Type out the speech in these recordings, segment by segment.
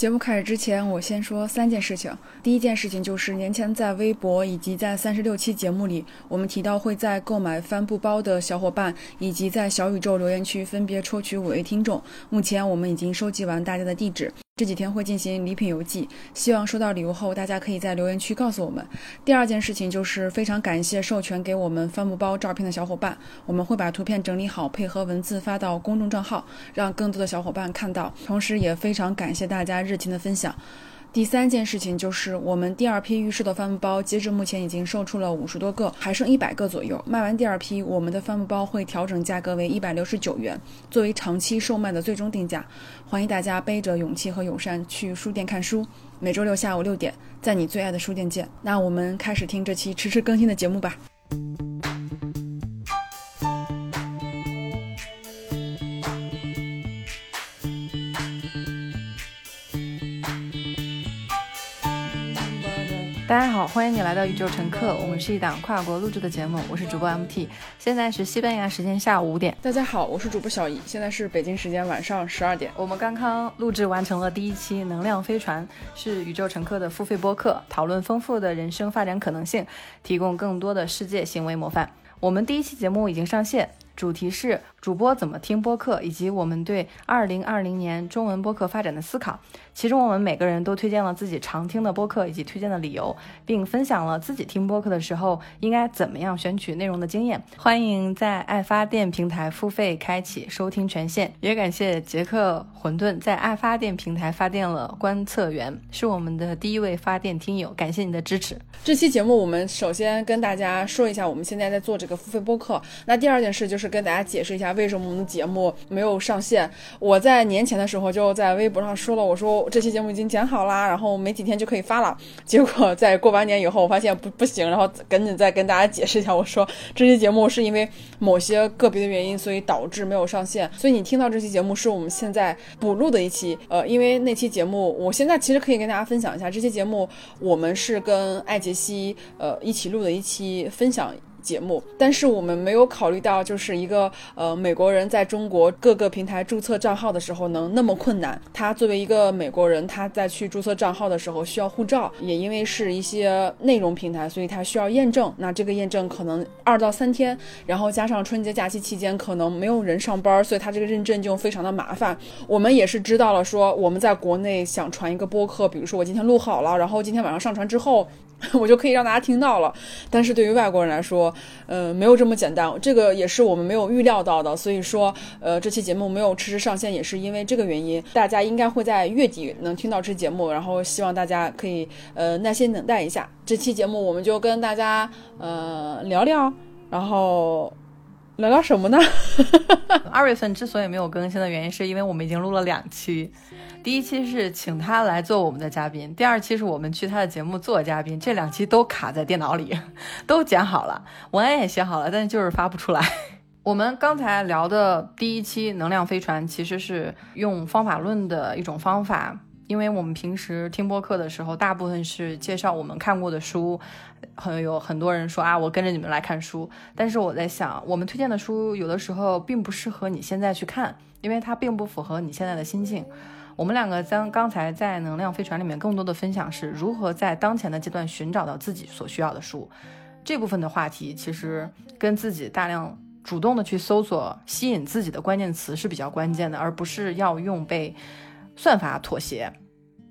节目开始之前，我先说三件事情。第一件事情就是年前在微博以及在三十六期节目里，我们提到会在购买帆布包的小伙伴以及在小宇宙留言区分别抽取五位听众。目前我们已经收集完大家的地址。这几天会进行礼品邮寄，希望收到礼物后，大家可以在留言区告诉我们。第二件事情就是非常感谢授权给我们帆布包照片的小伙伴，我们会把图片整理好，配合文字发到公众账号，让更多的小伙伴看到。同时，也非常感谢大家热情的分享。第三件事情就是我们第二批预售的帆布包，截至目前已经售出了五十多个，还剩一百个左右。卖完第二批，我们的帆布包会调整价格为一百六十九元，作为长期售卖的最终定价。欢迎大家背着勇气和友善去书店看书。每周六下午六点，在你最爱的书店见。那我们开始听这期迟迟更新的节目吧。大家好，欢迎你来到宇宙乘客。我们是一档跨国录制的节目，我是主播 MT。现在是西班牙时间下午五点。大家好，我是主播小姨，现在是北京时间晚上十二点。我们刚刚录制完成了第一期《能量飞船》，是宇宙乘客的付费播客，讨论丰富的人生发展可能性，提供更多的世界行为模范。我们第一期节目已经上线，主题是。主播怎么听播客，以及我们对二零二零年中文播客发展的思考。其中，我们每个人都推荐了自己常听的播客以及推荐的理由，并分享了自己听播客的时候应该怎么样选取内容的经验。欢迎在爱发电平台付费开启收听权限，也感谢杰克混沌在爱发电平台发电了观测员，是我们的第一位发电听友，感谢你的支持。这期节目，我们首先跟大家说一下，我们现在在做这个付费播客。那第二件事就是跟大家解释一下。为什么我们的节目没有上线？我在年前的时候就在微博上说了，我说这期节目已经剪好啦，然后没几天就可以发了。结果在过完年以后，我发现不不行，然后赶紧再跟大家解释一下，我说这期节目是因为某些个别的原因，所以导致没有上线。所以你听到这期节目是我们现在补录的一期，呃，因为那期节目，我现在其实可以跟大家分享一下，这期节目我们是跟艾杰西呃一起录的一期分享。节目，但是我们没有考虑到，就是一个呃美国人在中国各个平台注册账号的时候能那么困难。他作为一个美国人，他在去注册账号的时候需要护照，也因为是一些内容平台，所以他需要验证。那这个验证可能二到三天，然后加上春节假期期间可能没有人上班，所以他这个认证就非常的麻烦。我们也是知道了，说我们在国内想传一个播客，比如说我今天录好了，然后今天晚上上传之后。我就可以让大家听到了，但是对于外国人来说，呃，没有这么简单。这个也是我们没有预料到的，所以说，呃，这期节目没有迟迟上线，也是因为这个原因。大家应该会在月底能听到这节目，然后希望大家可以呃耐心等待一下。这期节目我们就跟大家呃聊聊，然后聊聊什么呢？二月份之所以没有更新的原因，是因为我们已经录了两期。第一期是请他来做我们的嘉宾，第二期是我们去他的节目做嘉宾，这两期都卡在电脑里，都剪好了，文案也写好了，但是就是发不出来。我们刚才聊的第一期能量飞船其实是用方法论的一种方法，因为我们平时听播客的时候，大部分是介绍我们看过的书，很有很多人说啊，我跟着你们来看书，但是我在想，我们推荐的书有的时候并不适合你现在去看，因为它并不符合你现在的心境。我们两个将刚才在能量飞船里面更多的分享是如何在当前的阶段寻找到自己所需要的书，这部分的话题其实跟自己大量主动的去搜索吸引自己的关键词是比较关键的，而不是要用被算法妥协，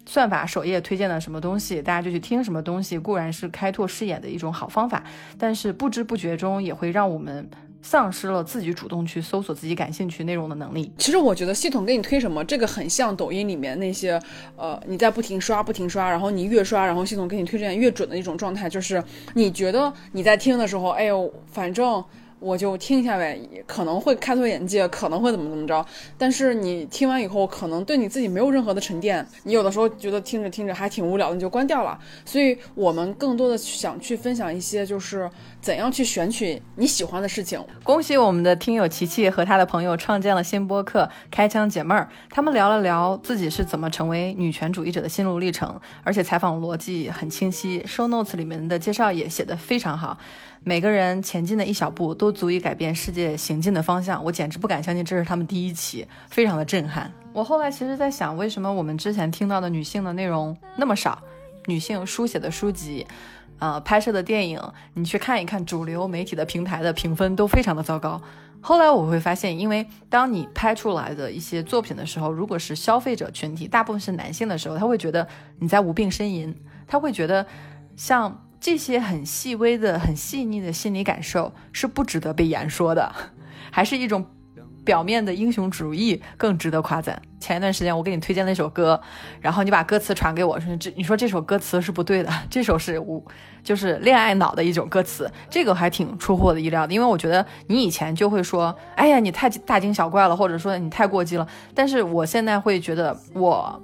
算法首页推荐的什么东西，大家就去听什么东西，固然是开拓视野的一种好方法，但是不知不觉中也会让我们。丧失了自己主动去搜索自己感兴趣内容的能力。其实我觉得系统给你推什么，这个很像抖音里面那些，呃，你在不停刷、不停刷，然后你越刷，然后系统给你推荐越准的一种状态。就是你觉得你在听的时候，哎呦，反正。我就听一下呗，可能会开拓眼界，可能会怎么怎么着。但是你听完以后，可能对你自己没有任何的沉淀。你有的时候觉得听着听着还挺无聊的，你就关掉了。所以我们更多的想去分享一些，就是怎样去选取你喜欢的事情。恭喜我们的听友琪琪和他的朋友创建了新播客《开枪解闷儿》，他们聊了聊自己是怎么成为女权主义者的心路历程，而且采访逻辑很清晰，show notes 里面的介绍也写得非常好。每个人前进的一小步都足以改变世界行进的方向。我简直不敢相信这是他们第一期，非常的震撼。我后来其实在想，为什么我们之前听到的女性的内容那么少？女性书写的书籍，呃，拍摄的电影，你去看一看主流媒体的平台的评分都非常的糟糕。后来我会发现，因为当你拍出来的一些作品的时候，如果是消费者群体大部分是男性的时候，他会觉得你在无病呻吟，他会觉得像这些很细微的、很细腻的心理感受是不值得被言说的，还是一种。表面的英雄主义更值得夸赞。前一段时间我给你推荐了一首歌，然后你把歌词传给我，说这你说这首歌词是不对的，这首是无就是恋爱脑的一种歌词，这个还挺出乎我的意料的。因为我觉得你以前就会说，哎呀你太大惊小怪了，或者说你太过激了。但是我现在会觉得，我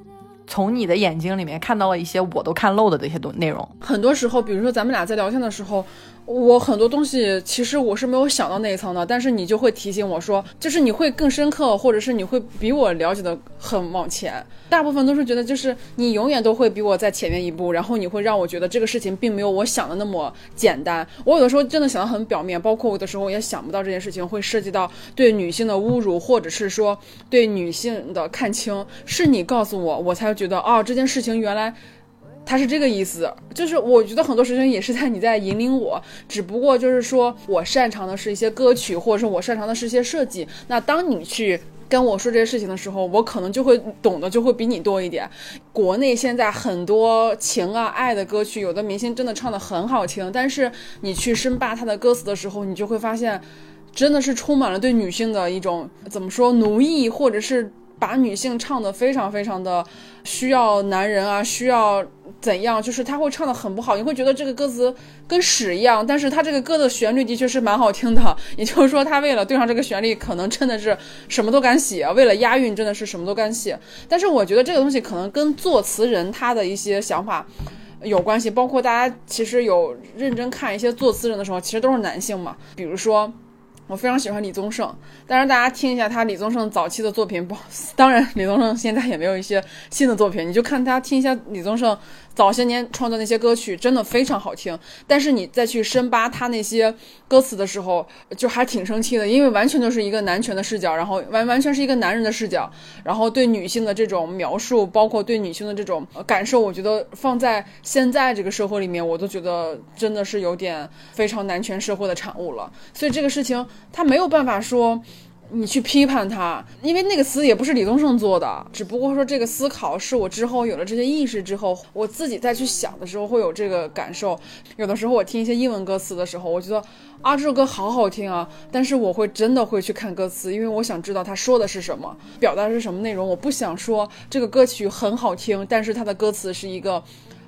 从你的眼睛里面看到了一些我都看漏的这些东内容。很多时候，比如说咱们俩在聊天的时候。我很多东西其实我是没有想到那一层的，但是你就会提醒我说，就是你会更深刻，或者是你会比我了解的很往前。大部分都是觉得就是你永远都会比我在前面一步，然后你会让我觉得这个事情并没有我想的那么简单。我有的时候真的想的很表面，包括有的时候也想不到这件事情会涉及到对女性的侮辱，或者是说对女性的看轻。是你告诉我，我才觉得哦，这件事情原来。他是这个意思，就是我觉得很多事情也是在你在引领我，只不过就是说我擅长的是一些歌曲，或者是我擅长的是一些设计。那当你去跟我说这些事情的时候，我可能就会懂得就会比你多一点。国内现在很多情啊爱的歌曲，有的明星真的唱的很好听，但是你去深扒他的歌词的时候，你就会发现，真的是充满了对女性的一种怎么说奴役，或者是。把女性唱的非常非常的需要男人啊，需要怎样？就是他会唱的很不好，你会觉得这个歌词跟屎一样。但是他这个歌的旋律的确是蛮好听的，也就是说他为了对上这个旋律，可能真的是什么都敢写，为了押韵真的是什么都敢写。但是我觉得这个东西可能跟作词人他的一些想法有关系，包括大家其实有认真看一些作词人的时候，其实都是男性嘛，比如说。我非常喜欢李宗盛，但是大家听一下他李宗盛早期的作品，不，当然李宗盛现在也没有一些新的作品，你就看他听一下李宗盛。早些年创作那些歌曲真的非常好听，但是你再去深扒他那些歌词的时候，就还挺生气的，因为完全都是一个男权的视角，然后完完全是一个男人的视角，然后对女性的这种描述，包括对女性的这种感受，我觉得放在现在这个社会里面，我都觉得真的是有点非常男权社会的产物了。所以这个事情他没有办法说。你去批判他，因为那个词也不是李宗盛做的，只不过说这个思考是我之后有了这些意识之后，我自己再去想的时候会有这个感受。有的时候我听一些英文歌词的时候，我觉得啊这首歌好好听啊，但是我会真的会去看歌词，因为我想知道他说的是什么，表达是什么内容。我不想说这个歌曲很好听，但是它的歌词是一个。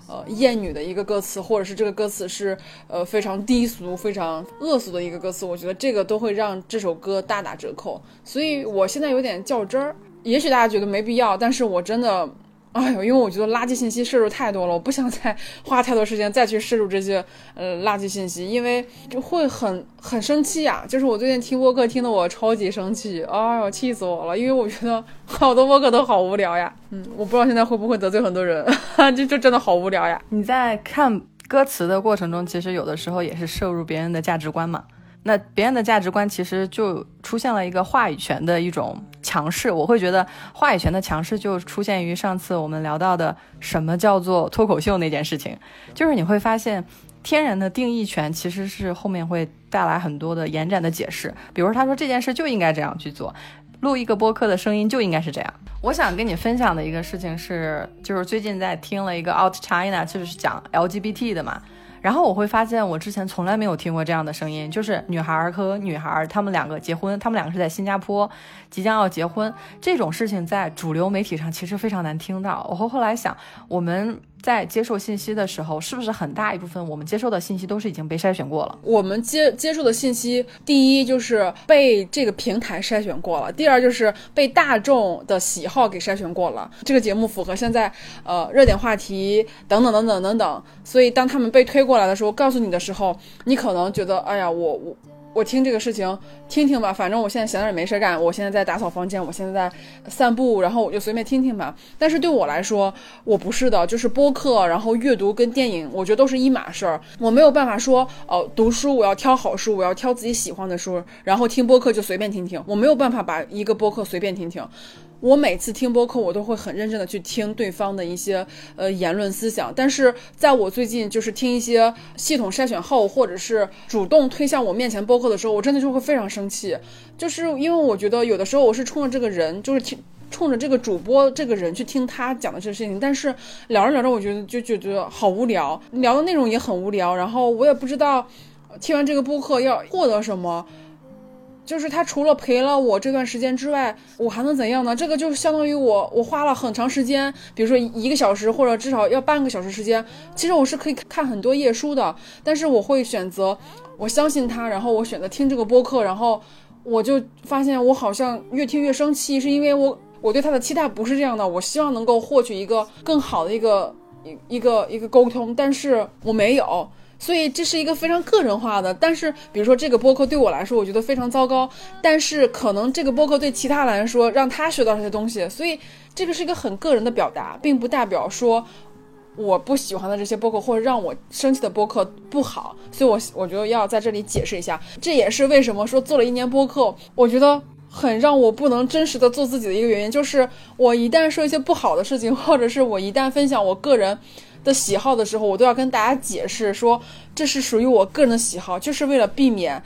呃，艳女的一个歌词，或者是这个歌词是呃非常低俗、非常恶俗的一个歌词，我觉得这个都会让这首歌大打折扣。所以我现在有点较真儿，也许大家觉得没必要，但是我真的。哎呦，因为我觉得垃圾信息摄入太多了，我不想再 花太多时间再去摄入这些呃垃圾信息，因为就会很很生气呀。就是我最近听播客听得我超级生气，哎呦，气死我了！因为我觉得 好多播客都好无聊呀。嗯，我不知道现在会不会得罪很多人，就就真的好无聊呀。你在看歌词的过程中，其实有的时候也是摄入别人的价值观嘛。那别人的价值观其实就出现了一个话语权的一种强势，我会觉得话语权的强势就出现于上次我们聊到的什么叫做脱口秀那件事情，就是你会发现天然的定义权其实是后面会带来很多的延展的解释，比如他说这件事就应该这样去做，录一个播客的声音就应该是这样。我想跟你分享的一个事情是，就是最近在听了一个 Out China，就是讲 LGBT 的嘛。然后我会发现，我之前从来没有听过这样的声音，就是女孩和女孩，他们两个结婚，他们两个是在新加坡即将要结婚，这种事情在主流媒体上其实非常难听到。我会后来想，我们。在接受信息的时候，是不是很大一部分我们接受的信息都是已经被筛选过了？我们接接受的信息，第一就是被这个平台筛选过了，第二就是被大众的喜好给筛选过了。这个节目符合现在呃热点话题等等等等等等，所以当他们被推过来的时候，告诉你的时候，你可能觉得，哎呀，我我。我听这个事情听听吧，反正我现在闲着也没事干，我现在在打扫房间，我现在在散步，然后我就随便听听吧。但是对我来说，我不是的，就是播客，然后阅读跟电影，我觉得都是一码事儿。我没有办法说，哦，读书我要挑好书，我要挑自己喜欢的书，然后听播客就随便听听，我没有办法把一个播客随便听听。我每次听播客，我都会很认真的去听对方的一些呃言论思想。但是在我最近就是听一些系统筛选后，或者是主动推向我面前播客的时候，我真的就会非常生气，就是因为我觉得有的时候我是冲着这个人，就是听冲着这个主播这个人去听他讲的这个事情，但是聊着聊着，我觉得就觉得好无聊，聊的内容也很无聊，然后我也不知道听完这个播客要获得什么。就是他除了陪了我这段时间之外，我还能怎样呢？这个就相当于我我花了很长时间，比如说一个小时或者至少要半个小时时间，其实我是可以看很多页书的，但是我会选择我相信他，然后我选择听这个播客，然后我就发现我好像越听越生气，是因为我我对他的期待不是这样的，我希望能够获取一个更好的一个一一个一个沟通，但是我没有。所以这是一个非常个人化的，但是比如说这个播客对我来说，我觉得非常糟糕，但是可能这个播客对其他来说，让他学到这些东西，所以这个是一个很个人的表达，并不代表说我不喜欢的这些播客或者让我生气的播客不好。所以，我我觉得要在这里解释一下，这也是为什么说做了一年播客，我觉得很让我不能真实的做自己的一个原因，就是我一旦说一些不好的事情，或者是我一旦分享我个人。的喜好的时候，我都要跟大家解释说，这是属于我个人的喜好，就是为了避免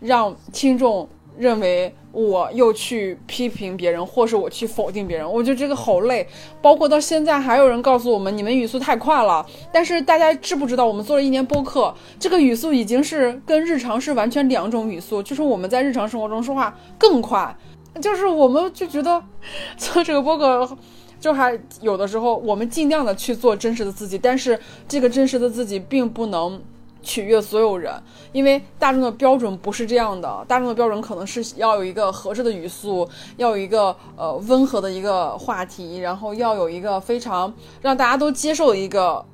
让听众认为我又去批评别人，或是我去否定别人。我觉得这个好累。包括到现在还有人告诉我们，你们语速太快了。但是大家知不知道，我们做了一年播客，这个语速已经是跟日常是完全两种语速，就是我们在日常生活中说话更快。就是我们就觉得做这个播客。就还有的时候，我们尽量的去做真实的自己，但是这个真实的自己并不能取悦所有人，因为大众的标准不是这样的。大众的标准可能是要有一个合适的语速，要有一个呃温和的一个话题，然后要有一个非常让大家都接受的一个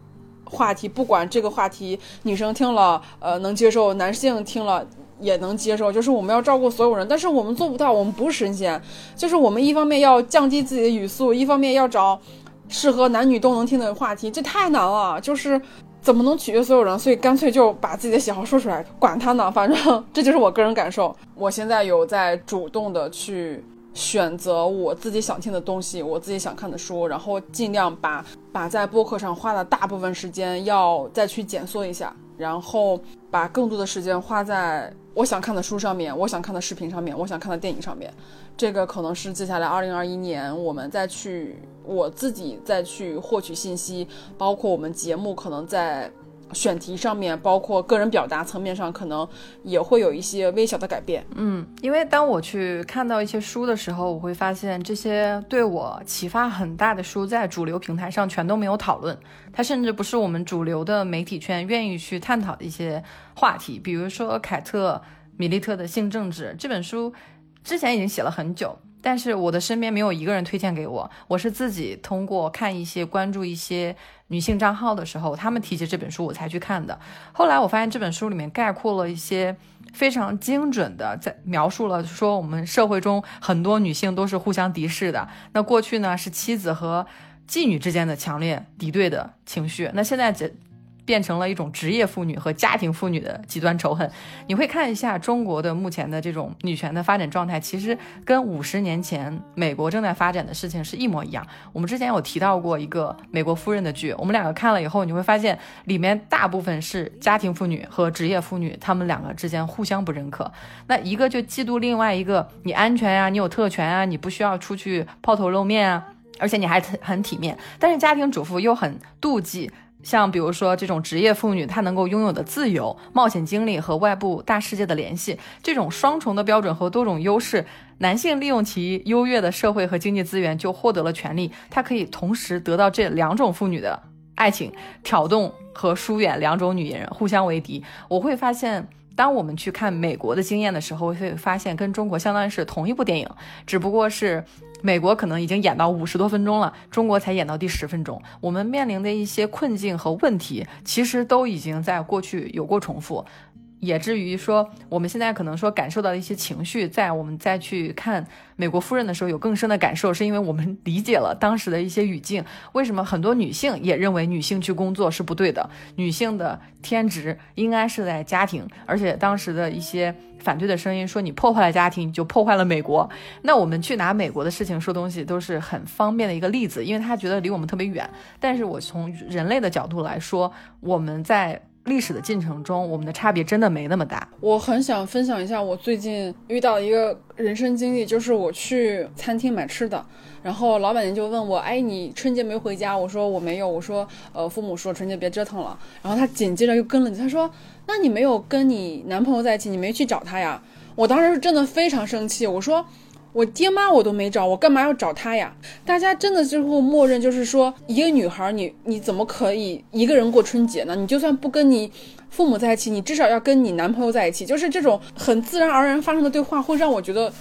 话题，不管这个话题女生听了呃能接受，男性听了。也能接受，就是我们要照顾所有人，但是我们做不到，我们不是神仙。就是我们一方面要降低自己的语速，一方面要找适合男女都能听的话题，这太难了。就是怎么能取悦所有人？所以干脆就把自己的喜好说出来，管他呢，反正这就是我个人感受。我现在有在主动的去选择我自己想听的东西，我自己想看的书，然后尽量把把在播客上花的大部分时间要再去减缩一下，然后把更多的时间花在。我想看的书上面，我想看的视频上面，我想看的电影上面，这个可能是接下来二零二一年我们再去我自己再去获取信息，包括我们节目可能在。选题上面，包括个人表达层面上，可能也会有一些微小的改变。嗯，因为当我去看到一些书的时候，我会发现这些对我启发很大的书，在主流平台上全都没有讨论。它甚至不是我们主流的媒体圈愿意去探讨的一些话题。比如说凯特·米利特的《性政治》这本书，之前已经写了很久。但是我的身边没有一个人推荐给我，我是自己通过看一些关注一些女性账号的时候，他们提及这本书我才去看的。后来我发现这本书里面概括了一些非常精准的，在描述了说我们社会中很多女性都是互相敌视的。那过去呢是妻子和妓女之间的强烈敌对的情绪，那现在这。变成了一种职业妇女和家庭妇女的极端仇恨。你会看一下中国的目前的这种女权的发展状态，其实跟五十年前美国正在发展的事情是一模一样。我们之前有提到过一个美国夫人的剧，我们两个看了以后，你会发现里面大部分是家庭妇女和职业妇女，她们两个之间互相不认可。那一个就嫉妒另外一个，你安全呀，你有特权啊，你不需要出去抛头露面啊，而且你还很很体面。但是家庭主妇又很妒忌。像比如说这种职业妇女，她能够拥有的自由、冒险经历和外部大世界的联系，这种双重的标准和多种优势，男性利用其优越的社会和经济资源就获得了权利，他可以同时得到这两种妇女的爱情，挑动和疏远两种女人互相为敌。我会发现。当我们去看美国的经验的时候，会发现跟中国相当于是同一部电影，只不过是美国可能已经演到五十多分钟了，中国才演到第十分钟。我们面临的一些困境和问题，其实都已经在过去有过重复。也至于说，我们现在可能说感受到的一些情绪，在我们再去看《美国夫人》的时候，有更深的感受，是因为我们 理解了当时的一些语境。为什么很多女性也认为女性去工作是不对的？女性的天职应该是在家庭，而且当时的一些反对的声音说，你破坏了家庭，你就破坏了美国。那我们去拿美国的事情说东西，都是很方便的一个例子，因为他觉得离我们特别远。但是我从人类的角度来说，我们在。历史的进程中，我们的差别真的没那么大。我很想分享一下我最近遇到一个人生经历，就是我去餐厅买吃的，然后老板娘就问我：“哎，你春节没回家？”我说：“我没有。”我说：“呃，父母说春节别折腾了。”然后他紧接着又跟了你，他说：“那你没有跟你男朋友在一起，你没去找他呀？”我当时是真的非常生气，我说。我爹妈我都没找，我干嘛要找他呀？大家真的就会默认，就是说一个女孩，你你怎么可以一个人过春节呢？你就算不跟你父母在一起，你至少要跟你男朋友在一起。就是这种很自然而然发生的对话，会让我觉得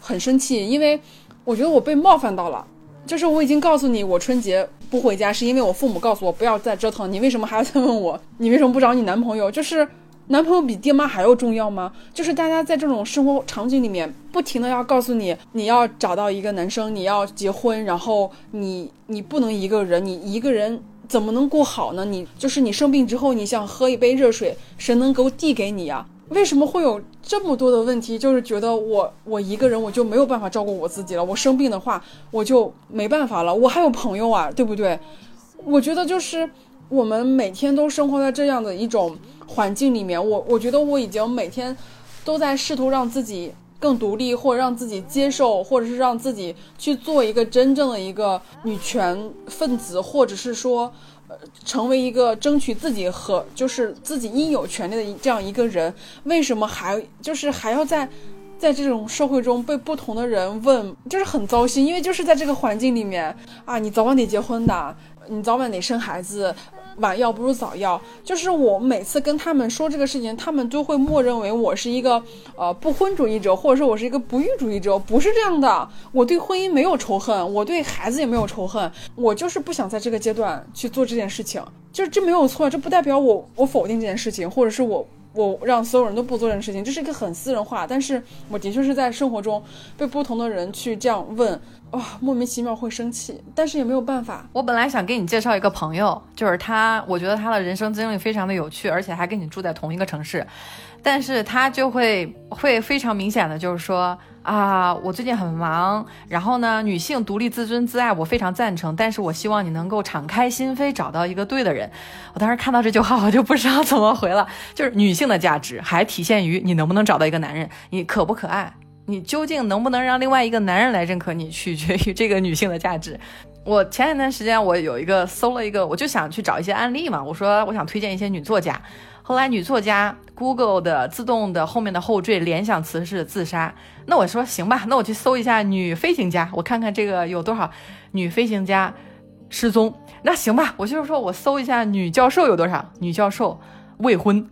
很生气，因为我觉得我被冒犯到了。就是我已经告诉你，我春节不回家，是因为我父母告诉我不要再折腾。你为什么还要再问我？你为什么不找你男朋友？就是。男朋友比爹妈还要重要吗？就是大家在这种生活场景里面，不停的要告诉你，你要找到一个男生，你要结婚，然后你你不能一个人，你一个人怎么能过好呢？你就是你生病之后，你想喝一杯热水，谁能够递给你呀？为什么会有这么多的问题？就是觉得我我一个人我就没有办法照顾我自己了，我生病的话我就没办法了，我还有朋友啊，对不对？我觉得就是我们每天都生活在这样的一种。环境里面，我我觉得我已经每天都在试图让自己更独立，或者让自己接受，或者是让自己去做一个真正的一个女权分子，或者是说，呃，成为一个争取自己和就是自己应有权利的这样一个人。为什么还就是还要在在这种社会中被不同的人问，就是很糟心，因为就是在这个环境里面啊，你早晚得结婚的，你早晚得生孩子。晚要不如早要，就是我每次跟他们说这个事情，他们都会默认为我是一个呃不婚主义者，或者说我是一个不育主义者，不是这样的。我对婚姻没有仇恨，我对孩子也没有仇恨，我就是不想在这个阶段去做这件事情，就是这没有错，这不代表我我否定这件事情，或者是我。我让所有人都不做这件事情，这是一个很私人化，但是我的确是在生活中被不同的人去这样问，哇，莫名其妙会生气，但是也没有办法。我本来想给你介绍一个朋友，就是他，我觉得他的人生经历非常的有趣，而且还跟你住在同一个城市，但是他就会会非常明显的就是说。啊，我最近很忙，然后呢，女性独立、自尊、自爱，我非常赞成。但是我希望你能够敞开心扉，找到一个对的人。我当时看到这句话，我就不知道怎么回了。就是女性的价值还体现于你能不能找到一个男人，你可不可爱，你究竟能不能让另外一个男人来认可你，取决于这个女性的价值。我前一段时间我有一个搜了一个，我就想去找一些案例嘛，我说我想推荐一些女作家。后来女作家 Google 的自动的后面的后缀联想词是自杀，那我说行吧，那我去搜一下女飞行家，我看看这个有多少女飞行家失踪。那行吧，我就是说我搜一下女教授有多少女教授未婚，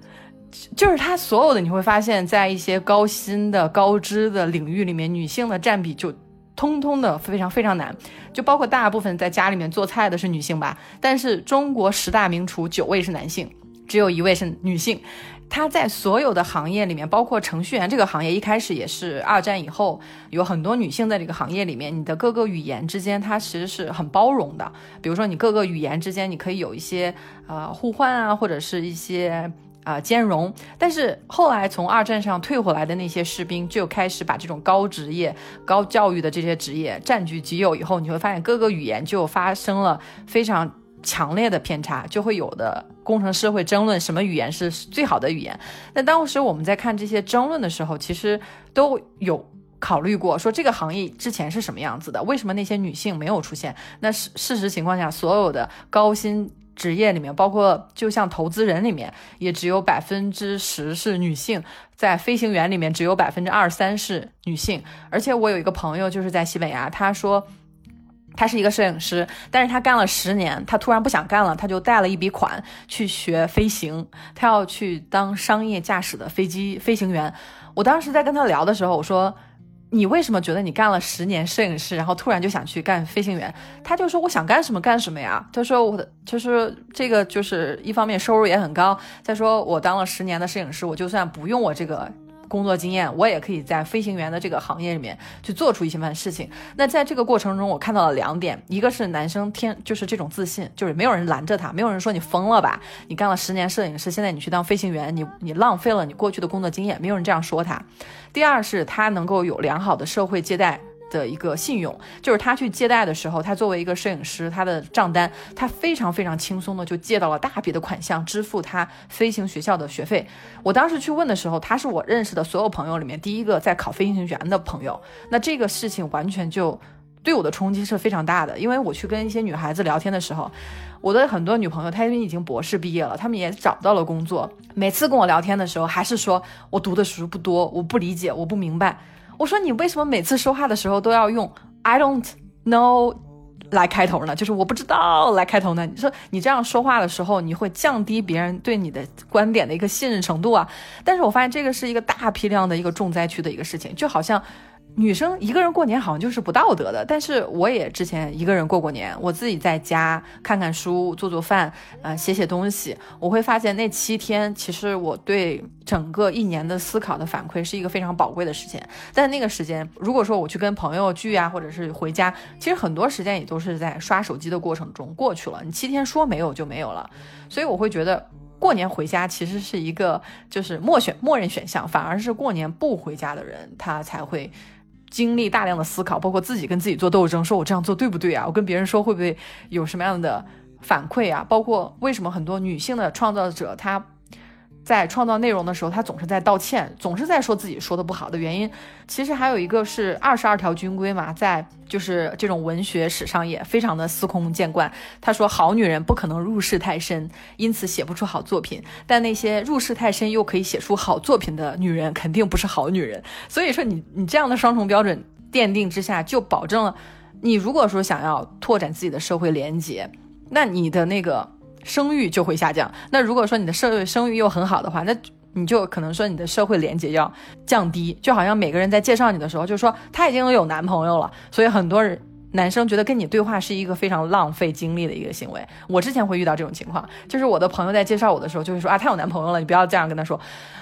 就是她所有的你会发现在一些高薪的高知的领域里面，女性的占比就通通的非常非常难，就包括大部分在家里面做菜的是女性吧，但是中国十大名厨九位是男性。只有一位是女性，她在所有的行业里面，包括程序员这个行业，一开始也是二战以后有很多女性在这个行业里面。你的各个语言之间，它其实是很包容的。比如说，你各个语言之间，你可以有一些呃互换啊，或者是一些啊兼容。但是后来从二战上退回来的那些士兵，就开始把这种高职业、高教育的这些职业占据己有以后，你会发现各个语言就发生了非常。强烈的偏差就会有的工程师会争论什么语言是最好的语言。那当时我们在看这些争论的时候，其实都有考虑过，说这个行业之前是什么样子的，为什么那些女性没有出现？那事事实情况下，所有的高薪职业里面，包括就像投资人里面，也只有百分之十是女性；在飞行员里面，只有百分之二三是女性。而且我有一个朋友就是在西班牙，他说。他是一个摄影师，但是他干了十年，他突然不想干了，他就贷了一笔款去学飞行，他要去当商业驾驶的飞机飞行员。我当时在跟他聊的时候，我说：“你为什么觉得你干了十年摄影师，然后突然就想去干飞行员？他就说我想干什么干什么呀。他说我的就是这个就是一方面收入也很高，再说我当了十年的摄影师，我就算不用我这个。工作经验，我也可以在飞行员的这个行业里面去做出一些番事情。那在这个过程中，我看到了两点，一个是男生天就是这种自信，就是没有人拦着他，没有人说你疯了吧，你干了十年摄影师，现在你去当飞行员，你你浪费了你过去的工作经验，没有人这样说他。第二是他能够有良好的社会接待。的一个信用，就是他去借贷的时候，他作为一个摄影师，他的账单他非常非常轻松的就借到了大笔的款项，支付他飞行学校的学费。我当时去问的时候，他是我认识的所有朋友里面第一个在考飞行员的朋友。那这个事情完全就对我的冲击是非常大的，因为我去跟一些女孩子聊天的时候，我的很多女朋友她们已经博士毕业了，她们也找到了工作，每次跟我聊天的时候，还是说我读的书不多，我不理解，我不明白。我说你为什么每次说话的时候都要用 I don't know 来开头呢？就是我不知道来开头呢？你说你这样说话的时候，你会降低别人对你的观点的一个信任程度啊？但是我发现这个是一个大批量的一个重灾区的一个事情，就好像。女生一个人过年好像就是不道德的，但是我也之前一个人过过年，我自己在家看看书、做做饭，呃，写写东西，我会发现那七天其实我对整个一年的思考的反馈是一个非常宝贵的时间。但那个时间，如果说我去跟朋友聚啊，或者是回家，其实很多时间也都是在刷手机的过程中过去了。你七天说没有就没有了，所以我会觉得过年回家其实是一个就是默选默认选项，反而是过年不回家的人他才会。经历大量的思考，包括自己跟自己做斗争，说我这样做对不对啊？我跟别人说会不会有什么样的反馈啊？包括为什么很多女性的创造者她。在创造内容的时候，他总是在道歉，总是在说自己说的不好的原因。其实还有一个是二十二条军规嘛，在就是这种文学史上也非常的司空见惯。他说，好女人不可能入世太深，因此写不出好作品。但那些入世太深又可以写出好作品的女人，肯定不是好女人。所以说，你你这样的双重标准奠定之下，就保证了你如果说想要拓展自己的社会连接，那你的那个。声誉就会下降。那如果说你的社会声誉又很好的话，那你就可能说你的社会连接要降低。就好像每个人在介绍你的时候，就说他已经有男朋友了，所以很多人男生觉得跟你对话是一个非常浪费精力的一个行为。我之前会遇到这种情况，就是我的朋友在介绍我的时候就会说啊，他有男朋友了，你不要这样跟他说。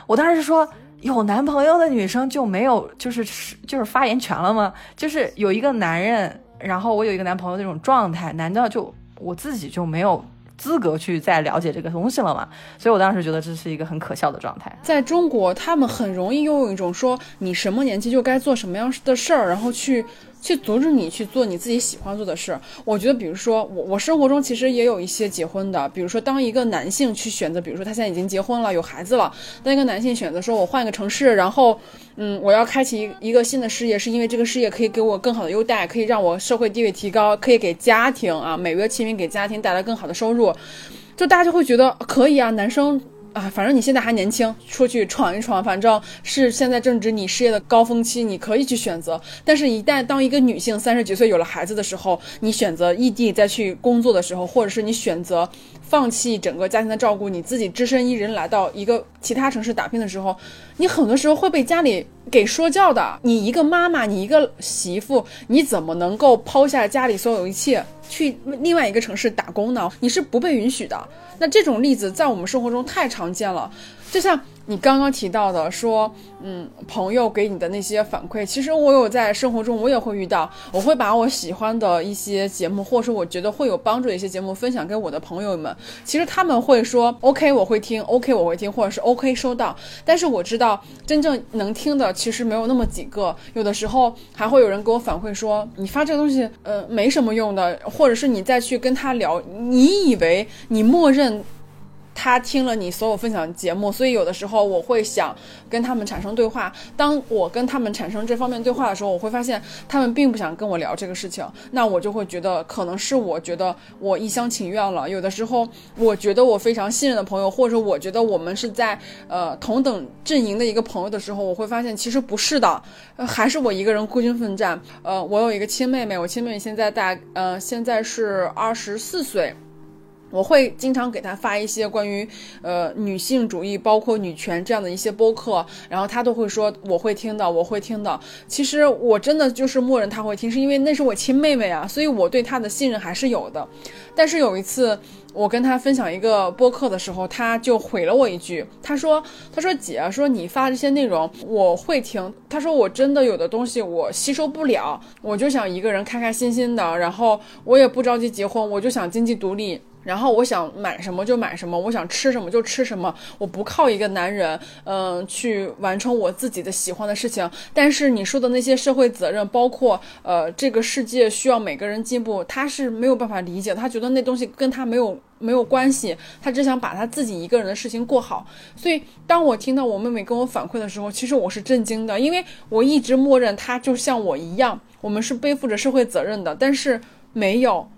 我当时说有男朋友的女生就没有就是就是发言权了吗？就是有一个男人，然后我有一个男朋友那种状态，难道就我自己就没有？资格去再了解这个东西了嘛？所以我当时觉得这是一个很可笑的状态。在中国，他们很容易拥有一种说你什么年纪就该做什么样的事儿，然后去。去阻止你去做你自己喜欢做的事。我觉得，比如说我，我生活中其实也有一些结婚的。比如说，当一个男性去选择，比如说他现在已经结婚了，有孩子了，当一个男性选择说，我换一个城市，然后，嗯，我要开启一一个新的事业，是因为这个事业可以给我更好的优待，可以让我社会地位提高，可以给家庭啊，每月清明给家庭带来更好的收入，就大家就会觉得可以啊，男生。啊，反正你现在还年轻，出去闯一闯，反正是现在正值你事业的高峰期，你可以去选择。但是，一旦当一个女性三十几岁有了孩子的时候，你选择异地再去工作的时候，或者是你选择放弃整个家庭的照顾，你自己只身一人来到一个其他城市打拼的时候，你很多时候会被家里给说教的。你一个妈妈，你一个媳妇，你怎么能够抛下家里所有一切？去另外一个城市打工呢？你是不被允许的。那这种例子在我们生活中太常见了，就像。你刚刚提到的说，嗯，朋友给你的那些反馈，其实我有在生活中我也会遇到，我会把我喜欢的一些节目，或者说我觉得会有帮助的一些节目分享给我的朋友们。其实他们会说 OK，我会听，OK，我会听，或者是 OK 收到。但是我知道真正能听的其实没有那么几个，有的时候还会有人给我反馈说，你发这个东西，呃，没什么用的，或者是你再去跟他聊，你以为你默认。他听了你所有分享节目，所以有的时候我会想跟他们产生对话。当我跟他们产生这方面对话的时候，我会发现他们并不想跟我聊这个事情。那我就会觉得可能是我觉得我一厢情愿了。有的时候，我觉得我非常信任的朋友，或者我觉得我们是在呃同等阵营的一个朋友的时候，我会发现其实不是的，还是我一个人孤军奋战。呃，我有一个亲妹妹，我亲妹妹现在大呃现在是二十四岁。我会经常给他发一些关于呃女性主义，包括女权这样的一些播客，然后他都会说我会听的，我会听的。其实我真的就是默认他会听，是因为那是我亲妹妹啊，所以我对他的信任还是有的。但是有一次我跟他分享一个播客的时候，他就回了我一句，他说：“他说姐，说你发这些内容我会听，他说我真的有的东西我吸收不了，我就想一个人开开心心的，然后我也不着急结婚，我就想经济独立。”然后我想买什么就买什么，我想吃什么就吃什么，我不靠一个男人，嗯，去完成我自己的喜欢的事情。但是你说的那些社会责任，包括呃，这个世界需要每个人进步，他是没有办法理解，他觉得那东西跟他没有没有关系，他只想把他自己一个人的事情过好。所以当我听到我妹妹跟我反馈的时候，其实我是震惊的，因为我一直默认她就像我一样，我们是背负着社会责任的，但是没有。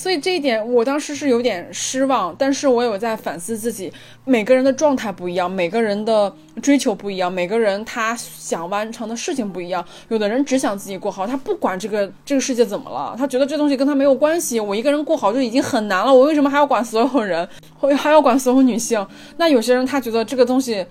所以这一点，我当时是有点失望，但是我有在反思自己。每个人的状态不一样，每个人的追求不一样，每个人他想完成的事情不一样。有的人只想自己过好，他不管这个这个世界怎么了，他觉得这东西跟他没有关系。我一个人过好就已经很难了，我为什么还要管所有人，或还要管所有女性？那有些人他觉得这个东西，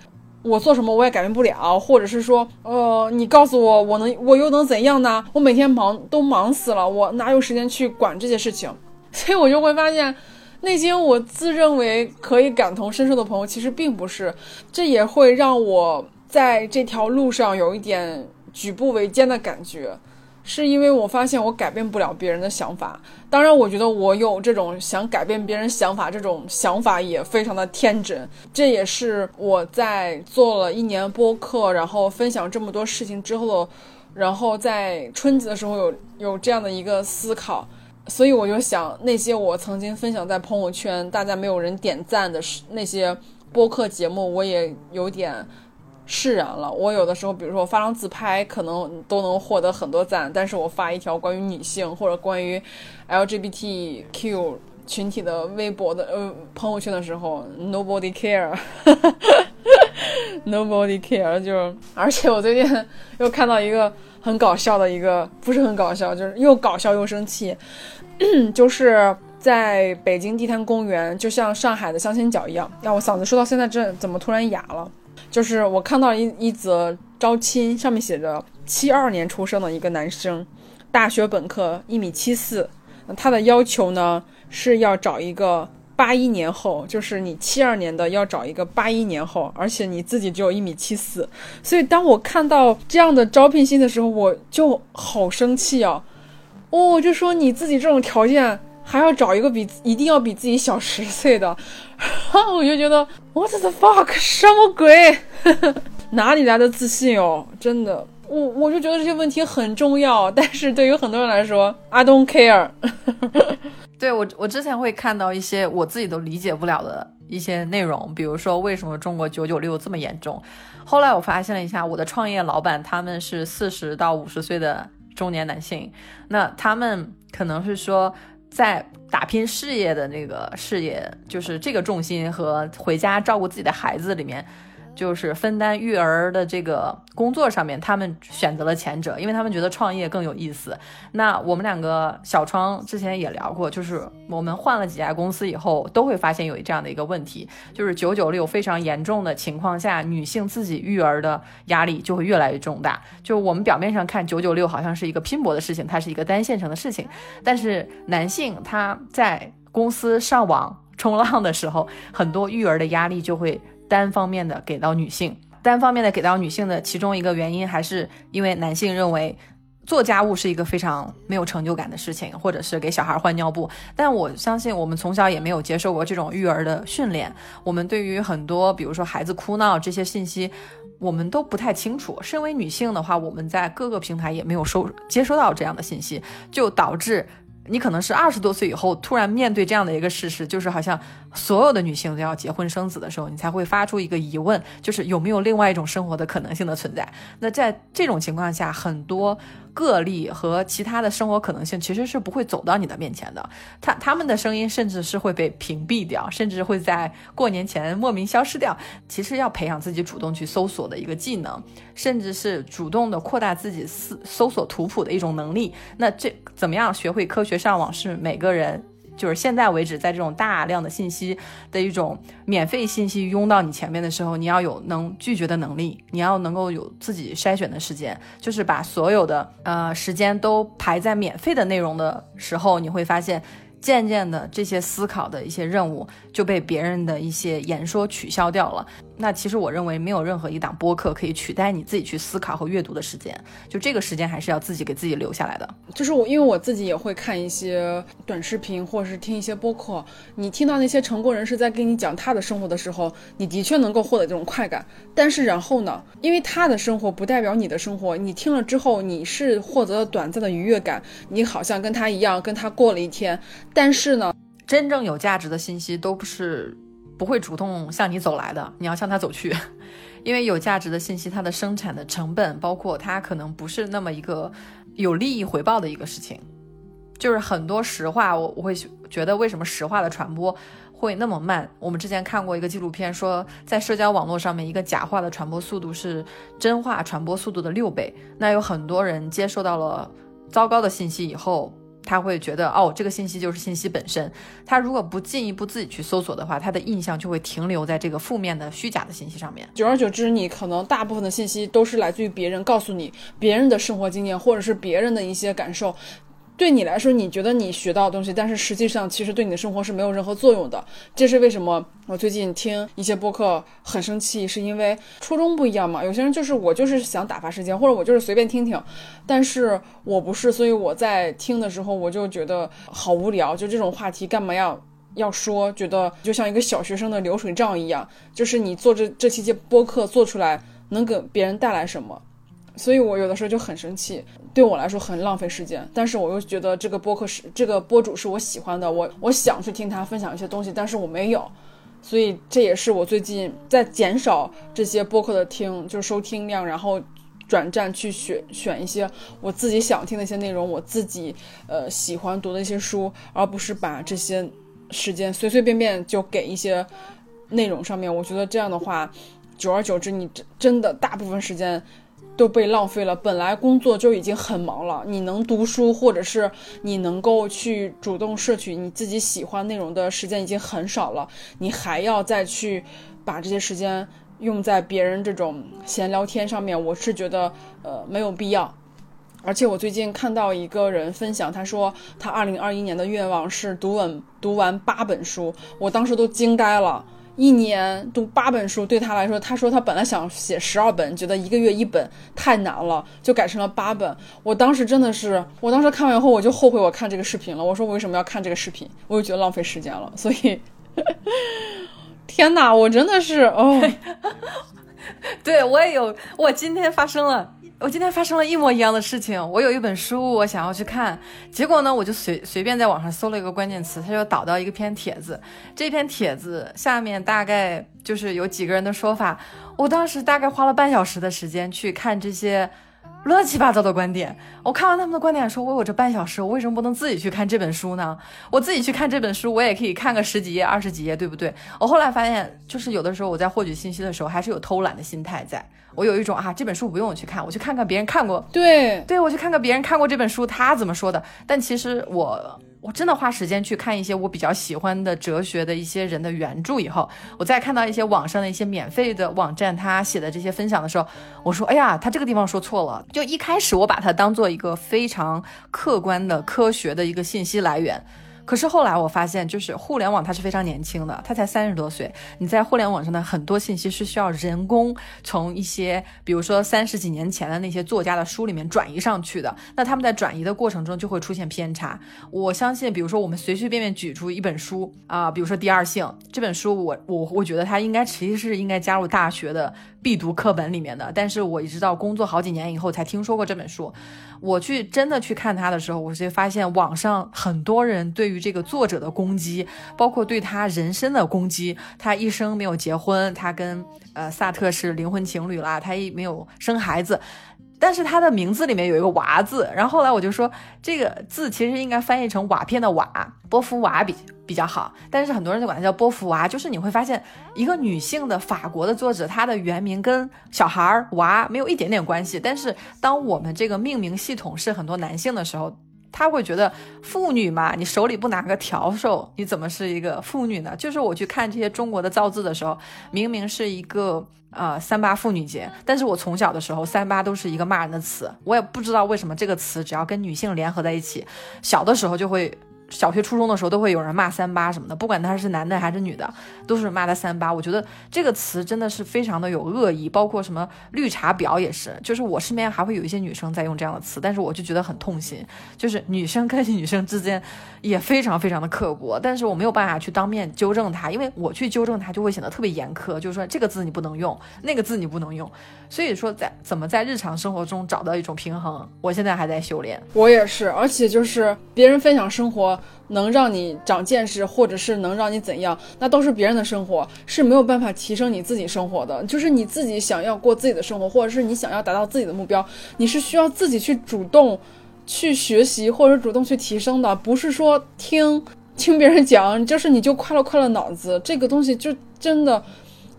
我做什么我也改变不了，或者是说，呃，你告诉我，我能我又能怎样呢？我每天忙都忙死了，我哪有时间去管这些事情？所以我就会发现，那些我自认为可以感同身受的朋友，其实并不是。这也会让我在这条路上有一点举步维艰的感觉，是因为我发现我改变不了别人的想法。当然，我觉得我有这种想改变别人想法这种想法也非常的天真。这也是我在做了一年播客，然后分享这么多事情之后，然后在春节的时候有有这样的一个思考。所以我就想，那些我曾经分享在朋友圈，大家没有人点赞的那些播客节目，我也有点释然了。我有的时候，比如说我发张自拍，可能都能获得很多赞，但是我发一条关于女性或者关于 LGBTQ 群体的微博的呃朋友圈的时候，nobody care，nobody care，就而且我最近又看到一个很搞笑的一个，不是很搞笑，就是又搞笑又生气。就是在北京地坛公园，就像上海的相亲角一样。让我嗓子说到现在这怎么突然哑了？就是我看到一一则招亲，上面写着七二年出生的一个男生，大学本科，一米七四。他的要求呢是要找一个八一年后，就是你七二年的要找一个八一年后，而且你自己只有一米七四。所以当我看到这样的招聘信的时候，我就好生气啊！哦，就说你自己这种条件还要找一个比一定要比自己小十岁的，我就觉得 What the fuck，什么鬼？哪里来的自信哦？真的，我我就觉得这些问题很重要，但是对于很多人来说，I don't care。对我，我之前会看到一些我自己都理解不了的一些内容，比如说为什么中国九九六这么严重？后来我发现了一下，我的创业老板他们是四十到五十岁的。中年男性，那他们可能是说，在打拼事业的那个事业，就是这个重心和回家照顾自己的孩子里面。就是分担育儿的这个工作上面，他们选择了前者，因为他们觉得创业更有意思。那我们两个小窗之前也聊过，就是我们换了几家公司以后，都会发现有这样的一个问题，就是九九六非常严重的情况下，女性自己育儿的压力就会越来越重大。就我们表面上看九九六好像是一个拼搏的事情，它是一个单线程的事情，但是男性他在公司上网冲浪的时候，很多育儿的压力就会。单方面的给到女性，单方面的给到女性的其中一个原因，还是因为男性认为做家务是一个非常没有成就感的事情，或者是给小孩换尿布。但我相信我们从小也没有接受过这种育儿的训练，我们对于很多比如说孩子哭闹这些信息，我们都不太清楚。身为女性的话，我们在各个平台也没有收接收到这样的信息，就导致。你可能是二十多岁以后突然面对这样的一个事实，就是好像所有的女性都要结婚生子的时候，你才会发出一个疑问，就是有没有另外一种生活的可能性的存在？那在这种情况下，很多。个例和其他的生活可能性其实是不会走到你的面前的，他他们的声音甚至是会被屏蔽掉，甚至会在过年前莫名消失掉。其实要培养自己主动去搜索的一个技能，甚至是主动的扩大自己搜搜索图谱的一种能力。那这怎么样学会科学上网是每个人就是现在为止，在这种大量的信息的一种免费信息拥到你前面的时候，你要有能拒绝的能力，你要能够有自己筛选的时间，就是把所有的呃时间都排在免费的内容的时候，你会发现。渐渐的，这些思考的一些任务就被别人的一些言说取消掉了。那其实我认为没有任何一档播客可以取代你自己去思考和阅读的时间，就这个时间还是要自己给自己留下来的。就是我，因为我自己也会看一些短视频，或者是听一些播客。你听到那些成功人士在跟你讲他的生活的时候，你的确能够获得这种快感。但是然后呢，因为他的生活不代表你的生活，你听了之后你是获得了短暂的愉悦感，你好像跟他一样，跟他过了一天。但是呢，真正有价值的信息都不是。不会主动向你走来的，你要向他走去，因为有价值的信息，它的生产的成本，包括它可能不是那么一个有利益回报的一个事情。就是很多实话，我我会觉得为什么实话的传播会那么慢？我们之前看过一个纪录片，说在社交网络上面，一个假话的传播速度是真话传播速度的六倍。那有很多人接受到了糟糕的信息以后。他会觉得哦，这个信息就是信息本身。他如果不进一步自己去搜索的话，他的印象就会停留在这个负面的虚假的信息上面。久而久之，你可能大部分的信息都是来自于别人告诉你别人的生活经验，或者是别人的一些感受。对你来说，你觉得你学到的东西，但是实际上其实对你的生活是没有任何作用的。这是为什么？我最近听一些播客很生气，是因为初衷不一样嘛。有些人就是我就是想打发时间，或者我就是随便听听，但是我不是，所以我在听的时候我就觉得好无聊。就这种话题干嘛要要说？觉得就像一个小学生的流水账一样。就是你做这这期节播客做出来能给别人带来什么？所以我有的时候就很生气，对我来说很浪费时间。但是我又觉得这个播客是这个播主是我喜欢的，我我想去听他分享一些东西，但是我没有，所以这也是我最近在减少这些播客的听，就是收听量，然后转战去选选一些我自己想听的一些内容，我自己呃喜欢读的一些书，而不是把这些时间随随便便就给一些内容上面。我觉得这样的话，久而久之，你真真的大部分时间。都被浪费了。本来工作就已经很忙了，你能读书，或者是你能够去主动摄取你自己喜欢内容的时间已经很少了，你还要再去把这些时间用在别人这种闲聊天上面，我是觉得呃没有必要。而且我最近看到一个人分享，他说他二零二一年的愿望是读完读完八本书，我当时都惊呆了。一年读八本书对他来说，他说他本来想写十二本，觉得一个月一本太难了，就改成了八本。我当时真的是，我当时看完以后我就后悔我看这个视频了。我说我为什么要看这个视频？我就觉得浪费时间了。所以，天哪，我真的是哦，对我也有，我今天发生了。我今天发生了一模一样的事情。我有一本书，我想要去看，结果呢，我就随随便在网上搜了一个关键词，它就导到一篇帖子。这篇帖子下面大概就是有几个人的说法。我当时大概花了半小时的时间去看这些乱七八糟的观点。我看完他们的观点，说我有这半小时，我为什么不能自己去看这本书呢？我自己去看这本书，我也可以看个十几页、二十几页，对不对？我后来发现，就是有的时候我在获取信息的时候，还是有偷懒的心态在。我有一种啊，这本书不用我去看，我去看看别人看过。对，对我去看看别人看过这本书，他怎么说的。但其实我我真的花时间去看一些我比较喜欢的哲学的一些人的原著以后，我再看到一些网上的一些免费的网站他写的这些分享的时候，我说，哎呀，他这个地方说错了。就一开始我把它当做一个非常客观的科学的一个信息来源。可是后来我发现，就是互联网它是非常年轻的，它才三十多岁。你在互联网上的很多信息是需要人工从一些，比如说三十几年前的那些作家的书里面转移上去的。那他们在转移的过程中就会出现偏差。我相信，比如说我们随随便便举出一本书啊，比如说《第二性》这本书，我我我觉得它应该其实是应该加入大学的必读课本里面的。但是我一直到工作好几年以后才听说过这本书。我去真的去看他的时候，我就发现网上很多人对于这个作者的攻击，包括对他人生的攻击。他一生没有结婚，他跟呃萨特是灵魂情侣啦，他也没有生孩子。但是他的名字里面有一个“娃”字，然后后来我就说这个字其实应该翻译成瓦片的“瓦”，波伏娃比比较好。但是很多人就管它叫波伏娃，就是你会发现一个女性的法国的作者，她的原名跟小孩儿娃没有一点点关系。但是当我们这个命名系统是很多男性的时候，他会觉得妇女嘛，你手里不拿个笤帚，你怎么是一个妇女呢？就是我去看这些中国的造字的时候，明明是一个呃三八妇女节，但是我从小的时候三八都是一个骂人的词，我也不知道为什么这个词只要跟女性联合在一起，小的时候就会。小学、初中的时候都会有人骂三八什么的，不管他是男的还是女的，都是骂他三八。我觉得这个词真的是非常的有恶意，包括什么绿茶婊也是。就是我身边还会有一些女生在用这样的词，但是我就觉得很痛心。就是女生跟女生之间也非常非常的刻薄，但是我没有办法去当面纠正他，因为我去纠正他就会显得特别严苛，就是说这个字你不能用，那个字你不能用。所以说在怎么在日常生活中找到一种平衡，我现在还在修炼。我也是，而且就是别人分享生活。能让你长见识，或者是能让你怎样，那都是别人的生活，是没有办法提升你自己生活的。就是你自己想要过自己的生活，或者是你想要达到自己的目标，你是需要自己去主动去学习，或者主动去提升的，不是说听听别人讲，就是你就快乐快乐脑子。这个东西就真的，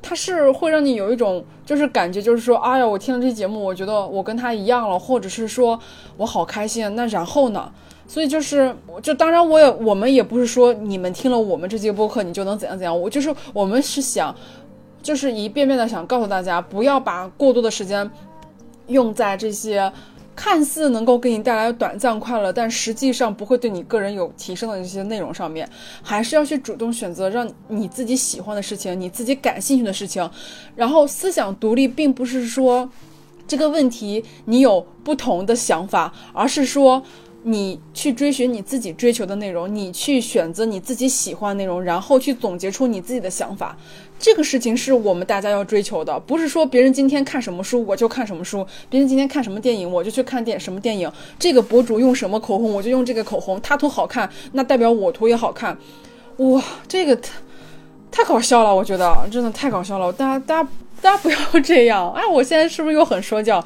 它是会让你有一种就是感觉，就是说，哎呀，我听了这节目，我觉得我跟他一样了，或者是说我好开心。那然后呢？所以就是，就当然我也我们也不是说你们听了我们这节播客你就能怎样怎样，我就是我们是想，就是一遍遍的想告诉大家，不要把过多的时间用在这些看似能够给你带来短暂快乐，但实际上不会对你个人有提升的这些内容上面，还是要去主动选择让你自己喜欢的事情，你自己感兴趣的事情。然后思想独立，并不是说这个问题你有不同的想法，而是说。你去追寻你自己追求的内容，你去选择你自己喜欢内容，然后去总结出你自己的想法。这个事情是我们大家要追求的，不是说别人今天看什么书我就看什么书，别人今天看什么电影我就去看电什么电影。这个博主用什么口红我就用这个口红，他涂好看，那代表我涂也好看。哇，这个太太搞笑了，我觉得真的太搞笑了。大家大家大家不要这样。哎，我现在是不是又很说教？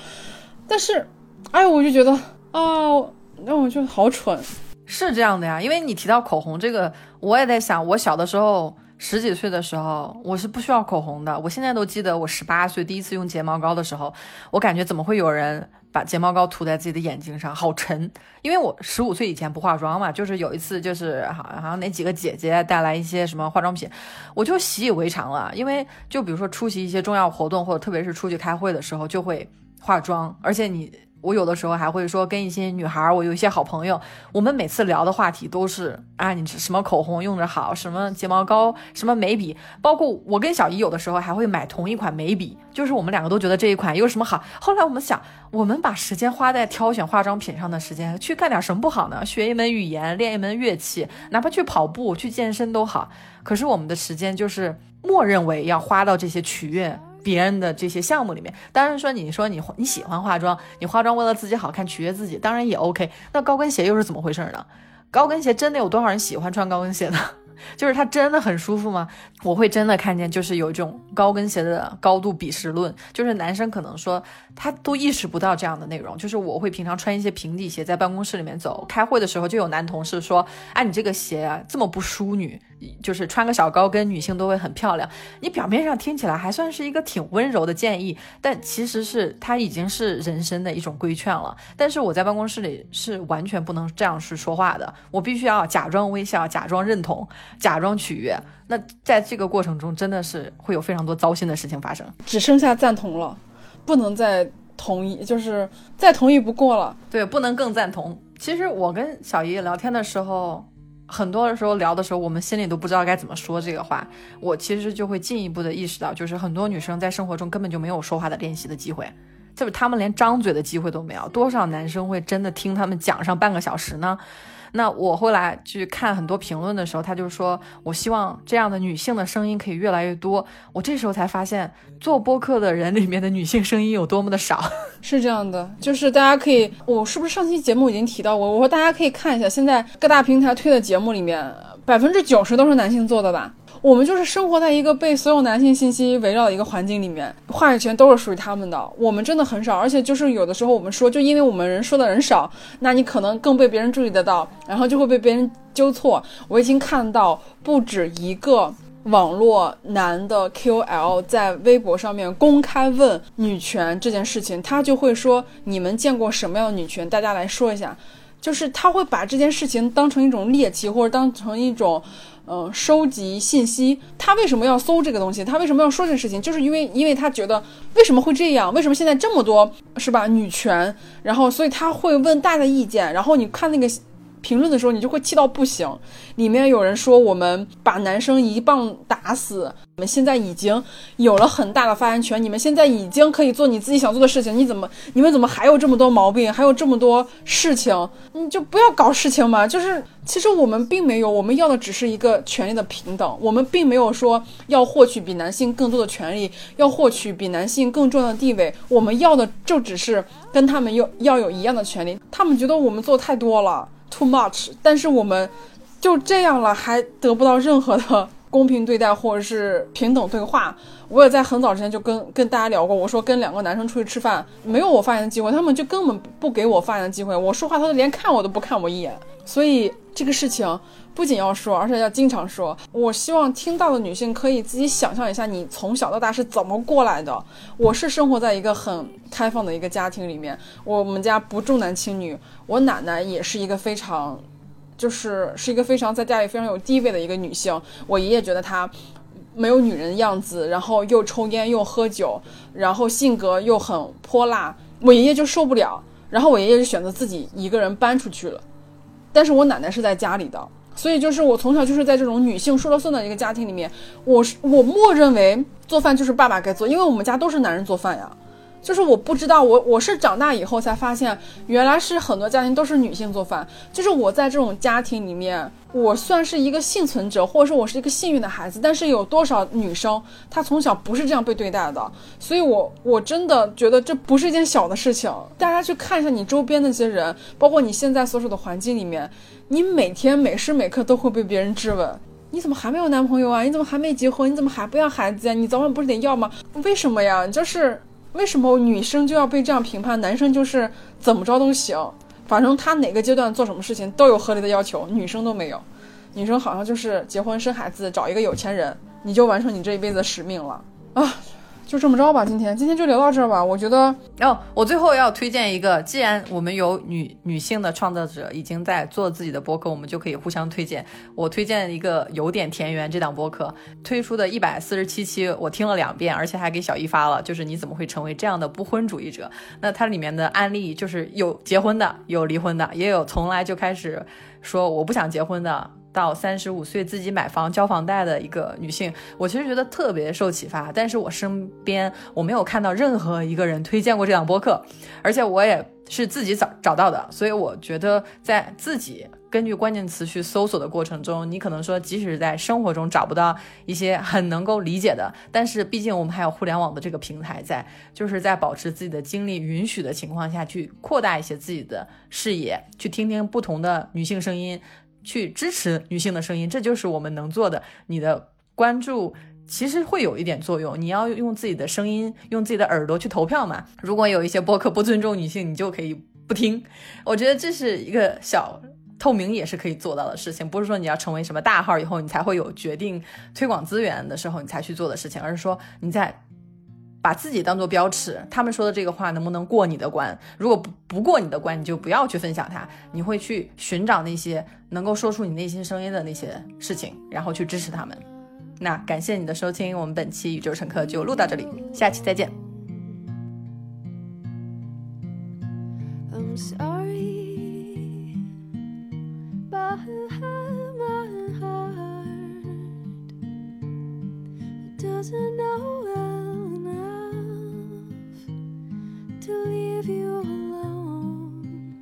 但是，哎，我就觉得啊。那我觉得好蠢，是这样的呀，因为你提到口红这个，我也在想，我小的时候十几岁的时候，我是不需要口红的。我现在都记得我十八岁第一次用睫毛膏的时候，我感觉怎么会有人把睫毛膏涂在自己的眼睛上，好沉。因为我十五岁以前不化妆嘛，就是有一次就是好好像哪几个姐姐带来一些什么化妆品，我就习以为常了。因为就比如说出席一些重要活动，或者特别是出去开会的时候，就会化妆，而且你。我有的时候还会说跟一些女孩，我有一些好朋友，我们每次聊的话题都是啊，你什么口红用着好，什么睫毛膏，什么眉笔，包括我跟小姨有的时候还会买同一款眉笔，就是我们两个都觉得这一款有什么好。后来我们想，我们把时间花在挑选化妆品上的时间，去干点什么不好呢？学一门语言，练一门乐器，哪怕去跑步、去健身都好。可是我们的时间就是默认为要花到这些取悦。别人的这些项目里面，当然说你说你你喜欢化妆，你化妆为了自己好看取悦自己，当然也 OK。那高跟鞋又是怎么回事呢？高跟鞋真的有多少人喜欢穿高跟鞋呢？就是它真的很舒服吗？我会真的看见，就是有一种高跟鞋的高度鄙视论，就是男生可能说他都意识不到这样的内容。就是我会平常穿一些平底鞋在办公室里面走，开会的时候就有男同事说：“哎，你这个鞋啊这么不淑女，就是穿个小高跟女性都会很漂亮。”你表面上听起来还算是一个挺温柔的建议，但其实是他已经是人生的一种规劝了。但是我在办公室里是完全不能这样去说话的，我必须要假装微笑，假装认同。假装取悦，那在这个过程中真的是会有非常多糟心的事情发生。只剩下赞同了，不能再同意，就是再同意不过了。对，不能更赞同。其实我跟小姨聊天的时候，很多的时候聊的时候，我们心里都不知道该怎么说这个话。我其实就会进一步的意识到，就是很多女生在生活中根本就没有说话的练习的机会，就是她们连张嘴的机会都没有。多少男生会真的听他们讲上半个小时呢？那我后来去看很多评论的时候，他就说，我希望这样的女性的声音可以越来越多。我这时候才发现，做播客的人里面的女性声音有多么的少。是这样的，就是大家可以，我是不是上期节目已经提到过？我说大家可以看一下，现在各大平台推的节目里面，百分之九十都是男性做的吧。我们就是生活在一个被所有男性信息围绕的一个环境里面，话语权都是属于他们的。我们真的很少，而且就是有的时候我们说，就因为我们人说的人少，那你可能更被别人注意得到，然后就会被别人纠错。我已经看到不止一个网络男的 QL 在微博上面公开问女权这件事情，他就会说：“你们见过什么样的女权？大家来说一下。”就是他会把这件事情当成一种猎奇，或者当成一种。嗯，收集信息，他为什么要搜这个东西？他为什么要说这个事情？就是因为，因为他觉得为什么会这样？为什么现在这么多是吧？女权，然后所以他会问大家的意见，然后你看那个。评论的时候，你就会气到不行。里面有人说我们把男生一棒打死，你们现在已经有了很大的发言权，你们现在已经可以做你自己想做的事情。你怎么，你们怎么还有这么多毛病，还有这么多事情？你就不要搞事情嘛。就是其实我们并没有，我们要的只是一个权利的平等。我们并没有说要获取比男性更多的权利，要获取比男性更重要的地位。我们要的就只是跟他们要要有一样的权利。他们觉得我们做太多了。Too much，但是我们就这样了，还得不到任何的公平对待或者是平等对话。我也在很早之前就跟跟大家聊过，我说跟两个男生出去吃饭，没有我发言的机会，他们就根本不给我发言的机会。我说话，他都连看我都不看我一眼。所以这个事情不仅要说，而且要经常说。我希望听到的女性可以自己想象一下，你从小到大是怎么过来的。我是生活在一个很开放的一个家庭里面，我们家不重男轻女。我奶奶也是一个非常，就是是一个非常在家里非常有地位的一个女性。我爷爷觉得她没有女人的样子，然后又抽烟又喝酒，然后性格又很泼辣，我爷爷就受不了，然后我爷爷就选择自己一个人搬出去了。但是我奶奶是在家里的，所以就是我从小就是在这种女性说了算的一个家庭里面，我是我默认为做饭就是爸爸该做，因为我们家都是男人做饭呀。就是我不知道，我我是长大以后才发现，原来是很多家庭都是女性做饭。就是我在这种家庭里面，我算是一个幸存者，或者说我是一个幸运的孩子。但是有多少女生，她从小不是这样被对待的？所以，我我真的觉得这不是一件小的事情。大家去看一下你周边那些人，包括你现在所处的环境里面，你每天每时每刻都会被别人质问：你怎么还没有男朋友啊？你怎么还没结婚？你怎么还不要孩子呀？你早晚不是得要吗？为什么呀？就是。为什么女生就要被这样评判？男生就是怎么着都行，反正他哪个阶段做什么事情都有合理的要求，女生都没有。女生好像就是结婚生孩子，找一个有钱人，你就完成你这一辈子的使命了啊。就这么着吧，今天今天就聊到这儿吧。我觉得，哦，我最后要推荐一个，既然我们有女女性的创造者已经在做自己的播客，我们就可以互相推荐。我推荐一个有点田园这档播客推出的一百四十七期，我听了两遍，而且还给小易发了。就是你怎么会成为这样的不婚主义者？那它里面的案例就是有结婚的，有离婚的，也有从来就开始说我不想结婚的。到三十五岁自己买房交房贷的一个女性，我其实觉得特别受启发。但是我身边我没有看到任何一个人推荐过这档播客，而且我也是自己找找到的。所以我觉得在自己根据关键词去搜索的过程中，你可能说即使在生活中找不到一些很能够理解的，但是毕竟我们还有互联网的这个平台在，就是在保持自己的精力允许的情况下去扩大一些自己的视野，去听听不同的女性声音。去支持女性的声音，这就是我们能做的。你的关注其实会有一点作用。你要用自己的声音，用自己的耳朵去投票嘛。如果有一些播客不尊重女性，你就可以不听。我觉得这是一个小透明也是可以做到的事情，不是说你要成为什么大号以后，你才会有决定推广资源的时候你才去做的事情，而是说你在。把自己当做标尺，他们说的这个话能不能过你的关？如果不不过你的关，你就不要去分享它。你会去寻找那些能够说出你内心声音的那些事情，然后去支持他们。那感谢你的收听，我们本期宇宙乘客就录到这里，下期再见。to leave you alone,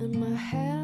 and my head.